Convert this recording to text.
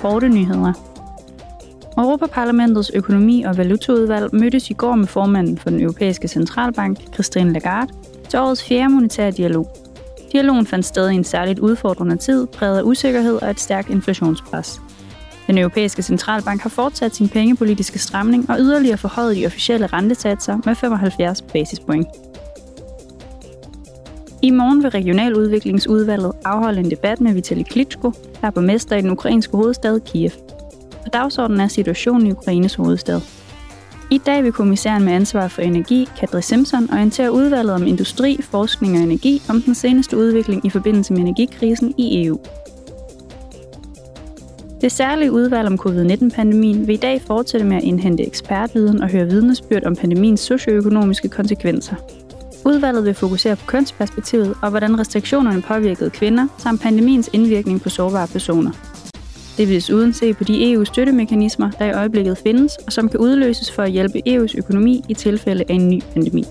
korte nyheder. Europaparlamentets økonomi- og valutaudvalg mødtes i går med formanden for den europæiske centralbank, Christine Lagarde, til årets fjerde monetære dialog. Dialogen fandt sted i en særligt udfordrende tid, præget af usikkerhed og et stærkt inflationspres. Den europæiske centralbank har fortsat sin pengepolitiske stramning og yderligere forhøjet de officielle rentesatser med 75 basispoint. I morgen vil Regionaludviklingsudvalget afholde en debat med Vitali Klitschko, der er borgmester i den ukrainske hovedstad Kiev. På dagsordenen er situationen i Ukraines hovedstad. I dag vil kommissæren med ansvar for energi, Kadri Simpson, orientere udvalget om industri, forskning og energi om den seneste udvikling i forbindelse med energikrisen i EU. Det særlige udvalg om covid-19-pandemien vil i dag fortsætte med at indhente ekspertviden og høre vidnesbyrd om pandemiens socioøkonomiske konsekvenser. Udvalget vil fokusere på kønsperspektivet og hvordan restriktionerne påvirkede kvinder, samt pandemiens indvirkning på sårbare personer. Det vil desuden se på de EU-støttemekanismer, der i øjeblikket findes, og som kan udløses for at hjælpe EU's økonomi i tilfælde af en ny pandemi.